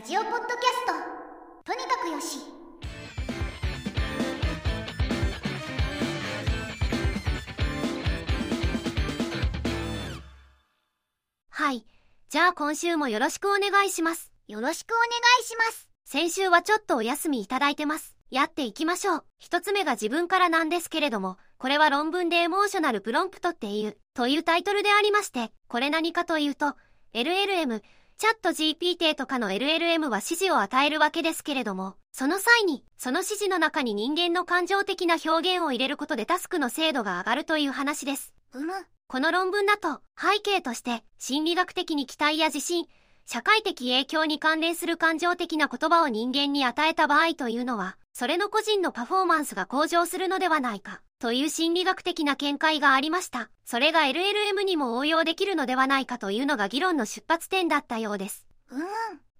ラジオポッドキャストとにかくよしはい。じゃあ今週もよろしくお願いします。よろしくお願いします先週はちょっとお休みいただいてます。やっていきましょう。一つ目が自分からなんですけれども、これは論文でエモーショナルプロンプトっていう、というタイトルでありまして、これ何かというと、LLM、チャット GPT とかの LLM は指示を与えるわけですけれども、その際に、その指示の中に人間の感情的な表現を入れることでタスクの精度が上がるという話です。うむこの論文だと背景として心理学的に期待や自信、社会的影響に関連する感情的な言葉を人間に与えた場合というのは、それの個人のパフォーマンスが向上するのではないか、という心理学的な見解がありました。それが LLM にも応用できるのではないかというのが議論の出発点だったようです。うん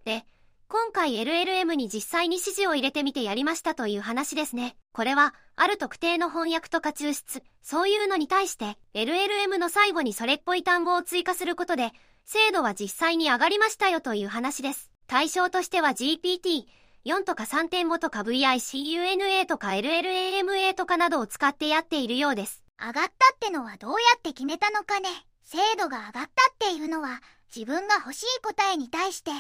で、今回 LLM に実際に指示を入れてみてやりましたという話ですね。これは、ある特定の翻訳とか抽出、そういうのに対して、LLM の最後にそれっぽい単語を追加することで、精度は実際に上がりましたよという話です。対象としては GPT、4とか3.5とか VICUNA とか LLAMA とかなどを使ってやっているようです。上がったってのはどうやって決めたのかね精度が上がったっていうのは自分が欲しい答えに対して例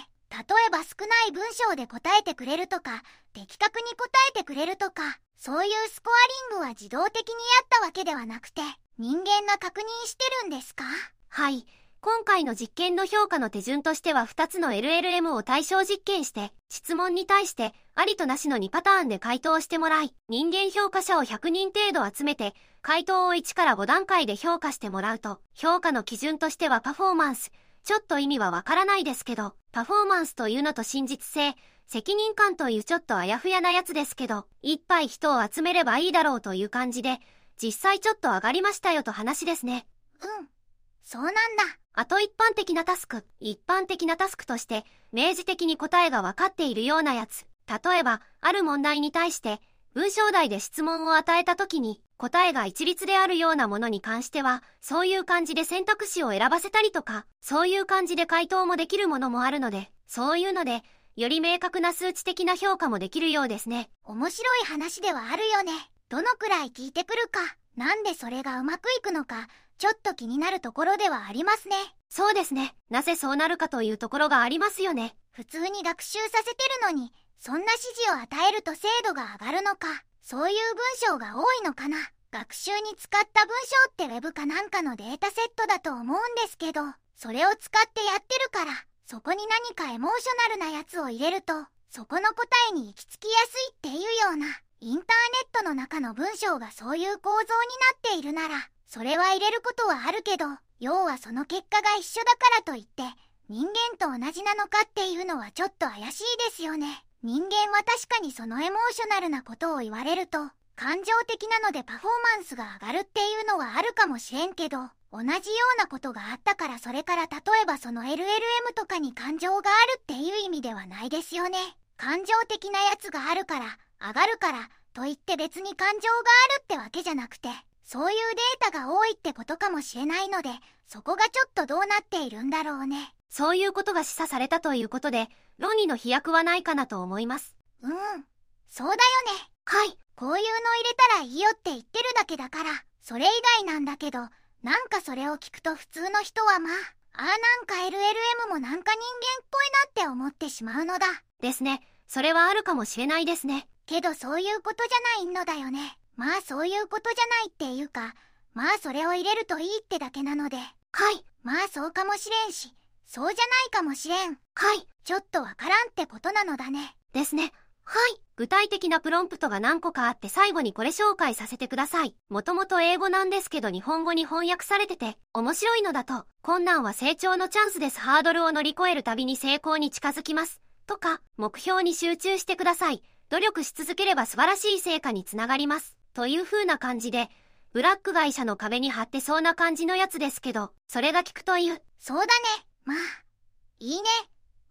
えば少ない文章で答えてくれるとか的確に答えてくれるとかそういうスコアリングは自動的にやったわけではなくて人間が確認してるんですか？はい。今回の実験の評価の手順としては2つの LLM を対象実験して、質問に対して、ありとなしの2パターンで回答してもらい、人間評価者を100人程度集めて、回答を1から5段階で評価してもらうと、評価の基準としてはパフォーマンス。ちょっと意味はわからないですけど、パフォーマンスというのと真実性、責任感というちょっとあやふやなやつですけど、いっぱい人を集めればいいだろうという感じで、実際ちょっと上がりましたよと話ですね。うんそうなんだあと一般的なタスク。一般的なタスクとして、明示的に答えが分かっているようなやつ。例えば、ある問題に対して、文章題で質問を与えた時に、答えが一律であるようなものに関しては、そういう感じで選択肢を選ばせたりとか、そういう感じで回答もできるものもあるので、そういうので、より明確な数値的な評価もできるようですね。面白い話ではあるよねどのくらい聞いてくるかなんでそれがうまくいくのかちょっと気になるところではありますねそうですね。なぜそうなるかというところがありますよね。普通に学習させてるのにそんな指示を与えると精度が上がるのかそういう文章が多いのかな学習に使った文章って Web かなんかのデータセットだと思うんですけどそれを使ってやってるからそこに何かエモーショナルなやつを入れるとそこの答えに行き着きやすいっていうようなインターネットの中の文章がそういう構造になっているならそれは入れることはあるけど要はその結果が一緒だからといって人間と同じなのかっていうのはちょっと怪しいですよね。人間は確かにそのエモーショナルなことを言われると感情的なのでパフォーマンスが上がるっていうのはあるかもしれんけど同じようなことがあったからそれから例えばその LLM とかに感情があるっていう意味ではないですよね。感情的なやつがあるから上がるからといって別に感情があるってわけじゃなくてそういうデータが多いってことかもしれないのでそこがちょっとどうなっているんだろうねそういうことが示唆されたということで、論理の飛躍はないかなと思います。うんそうだよねはい。こういうの入れたらいいよって言ってるだけだからそれ以外なんだけどなんかそれを聞くと普通の人はまああーなんか LLM もなんか人間っぽいなって思ってしまうのだですね。それはあるかもしれないですね。けどそういうことじゃないのだよねまあそういうことじゃないっていうかまあそれを入れるといいってだけなのではい。まあそうかもしれんしそうじゃないかもしれんはい。ちょっとわからんってことなのだねですね。はい。具体的なプロンプトが何個かあって最後にこれ紹介させてください。もともと英語なんですけど日本語に翻訳されてて、面白いのだと、困難は成長のチャンスです。ハードルを乗り越えるたびに成功に近づきます。とか、目標に集中してください。努力し続ければ素晴らしい成果につながります。という風な感じで、ブラック会社の壁に貼ってそうな感じのやつですけど、それが効くという、そうだねまあいいね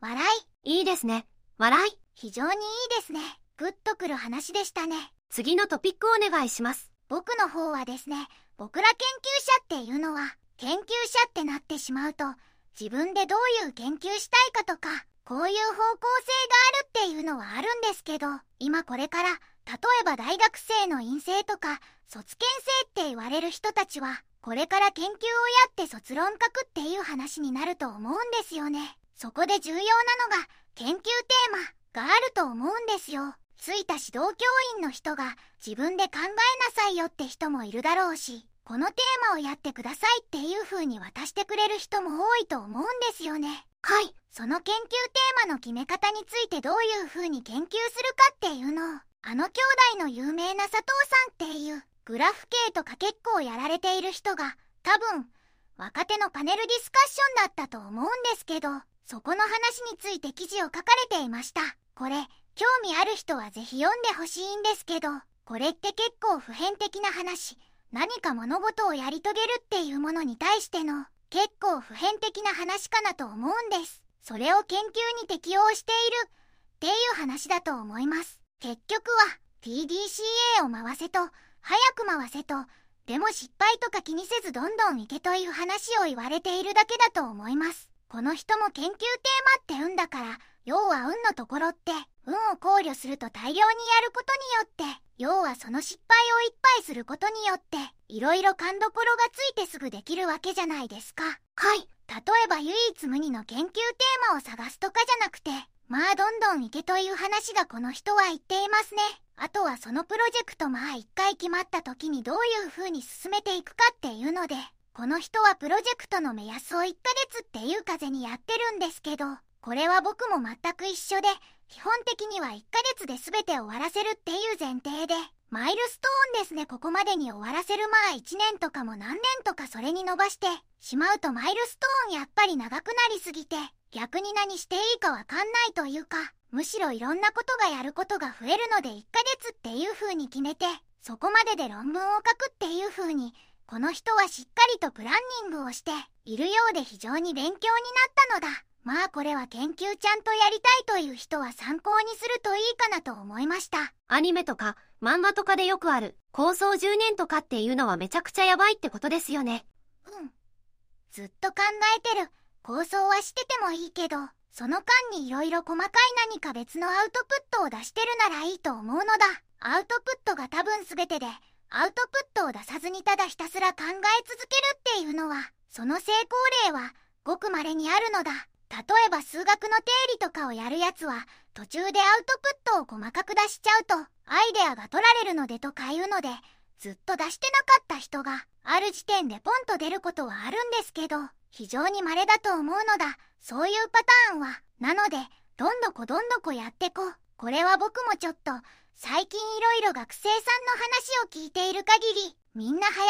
笑いいいですね。笑い。非常にいいですねグッとくる話でしたね次のトピックお願いします。僕の方はですね僕ら研究者っていうのは研究者ってなってしまうと自分でどういう研究したいかとかこういう方向性があるっていうのはあるんですけど、今これから、例えば大学生の院生とか、卒検生って言われる人たちは、これから研究をやって卒論書くっていう話になると思うんですよね。そこで重要なのが、研究テーマがあると思うんですよ。ついた指導教員の人が自分で考えなさいよって人もいるだろうし、このテーマをやってくださいっていう風に渡してくれる人も多いと思うんですよね。はい。その研究テーマの決め方についてどういう風に研究するかっていうのを、あの兄弟の有名な佐藤さんっていうグラフ系とか結構やられている人が多分若手のパネルディスカッションだったと思うんですけど、そこの話について記事を書かれていました。これ、興味ある人はぜひ読んでほしいんですけど、これって結構普遍的な話、何か物事をやり遂げるっていうものに対しての結構普遍的な話かなと思うんです。それを研究に適用しているっていう話だと思います。結局は PDCA を回せと、早く回せと、でも失敗とか気にせずどんどん行けという話を言われているだけだと思います。この人も研究テーマって運だから、要は運のところって、運を考慮すると大量にやることによって、要はその失敗をいっぱいすることによって、いろいろ勘どころがついてすぐできるわけじゃないですか。はい。例えば唯一無二の研究テーマを探すとかじゃなくて、まあどんどん行けという話がこの人は言っていますね。あとはそのプロジェクトまあ一回決まった時にどういう風に進めていくかっていうので、この人はプロジェクトの目安を1ヶ月っていう風にやってるんですけど、これは僕も全く一緒で、基本的には1ヶ月で全て終わらせるっていう前提で、マイルストーンですね、ここまでに終わらせるまあ1年とかも何年とかそれに伸ばしてしまうとマイルストーンやっぱり長くなりすぎて、逆に何していいかわかんないというか、むしろいろんなことがやることが増えるので1ヶ月っていう風に決めて、そこまでで論文を書くっていう風に、この人はしっかりとプランニングをしているようで非常に勉強になったのだ。まあこれは研究ちゃんとやりたいという人は参考にするといいかなと思いました。アニメとか漫画とかでよくある構想10年とかっていうのはめちゃくちゃやばいってことですよね。うん。ずっと考えてる。構想はしててもいいけど、その間に色々細かい何か別のアウトプットを出してるならいいと思うのだ。アウトプットが多分全てで、アウトプットを出さずにただひたすら考え続けるっていうのは、その成功例はごく稀にあるのだ。例えば数学の定理とかをやるやつは途中でアウトプットを細かく出しちゃうとアイデアが取られるのでとかいうのでずっと出してなかった人がある時点でポンと出ることはあるんですけど非常に稀だと思うのだ。そういうパターンは。なのでどんどこどんどこやってここれは僕もちょっと最近いろいろ学生さんの話を聞いている限りみんな早くや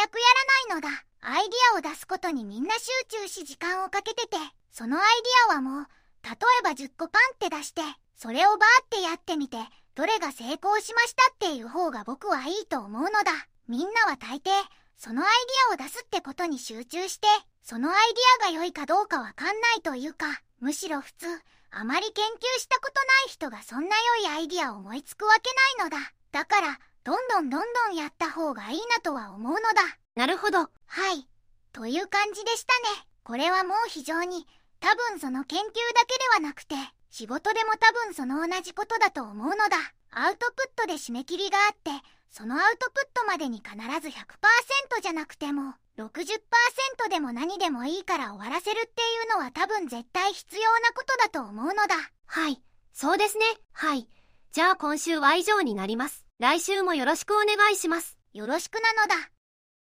らないのだ。アイディアを出すことにみんな集中し時間をかけててそのアイディアはもう、例えば10個パンって出して、それをバーってやってみて、どれが成功しましたっていう方が僕はいいと思うのだ。みんなは大抵、そのアイディアを出すってことに集中して、そのアイディアが良いかどうかわかんないというか、むしろ普通、あまり研究したことない人がそんな良いアイディアを思いつくわけないのだ。だから、どんどんどんどんやった方がいいなとは思うのだ。なるほど。はい。という感じでしたね。これはもう非常に多分その研究だけではなくて、仕事でも多分その同じことだと思うのだ。アウトプットで締め切りがあって、そのアウトプットまでに必ず100%じゃなくても、60%でも何でもいいから終わらせるっていうのは多分絶対必要なことだと思うのだ。はい。そうですね。はい。じゃあ今週は以上になります。来週もよろしくお願いします。よろしくなのだ。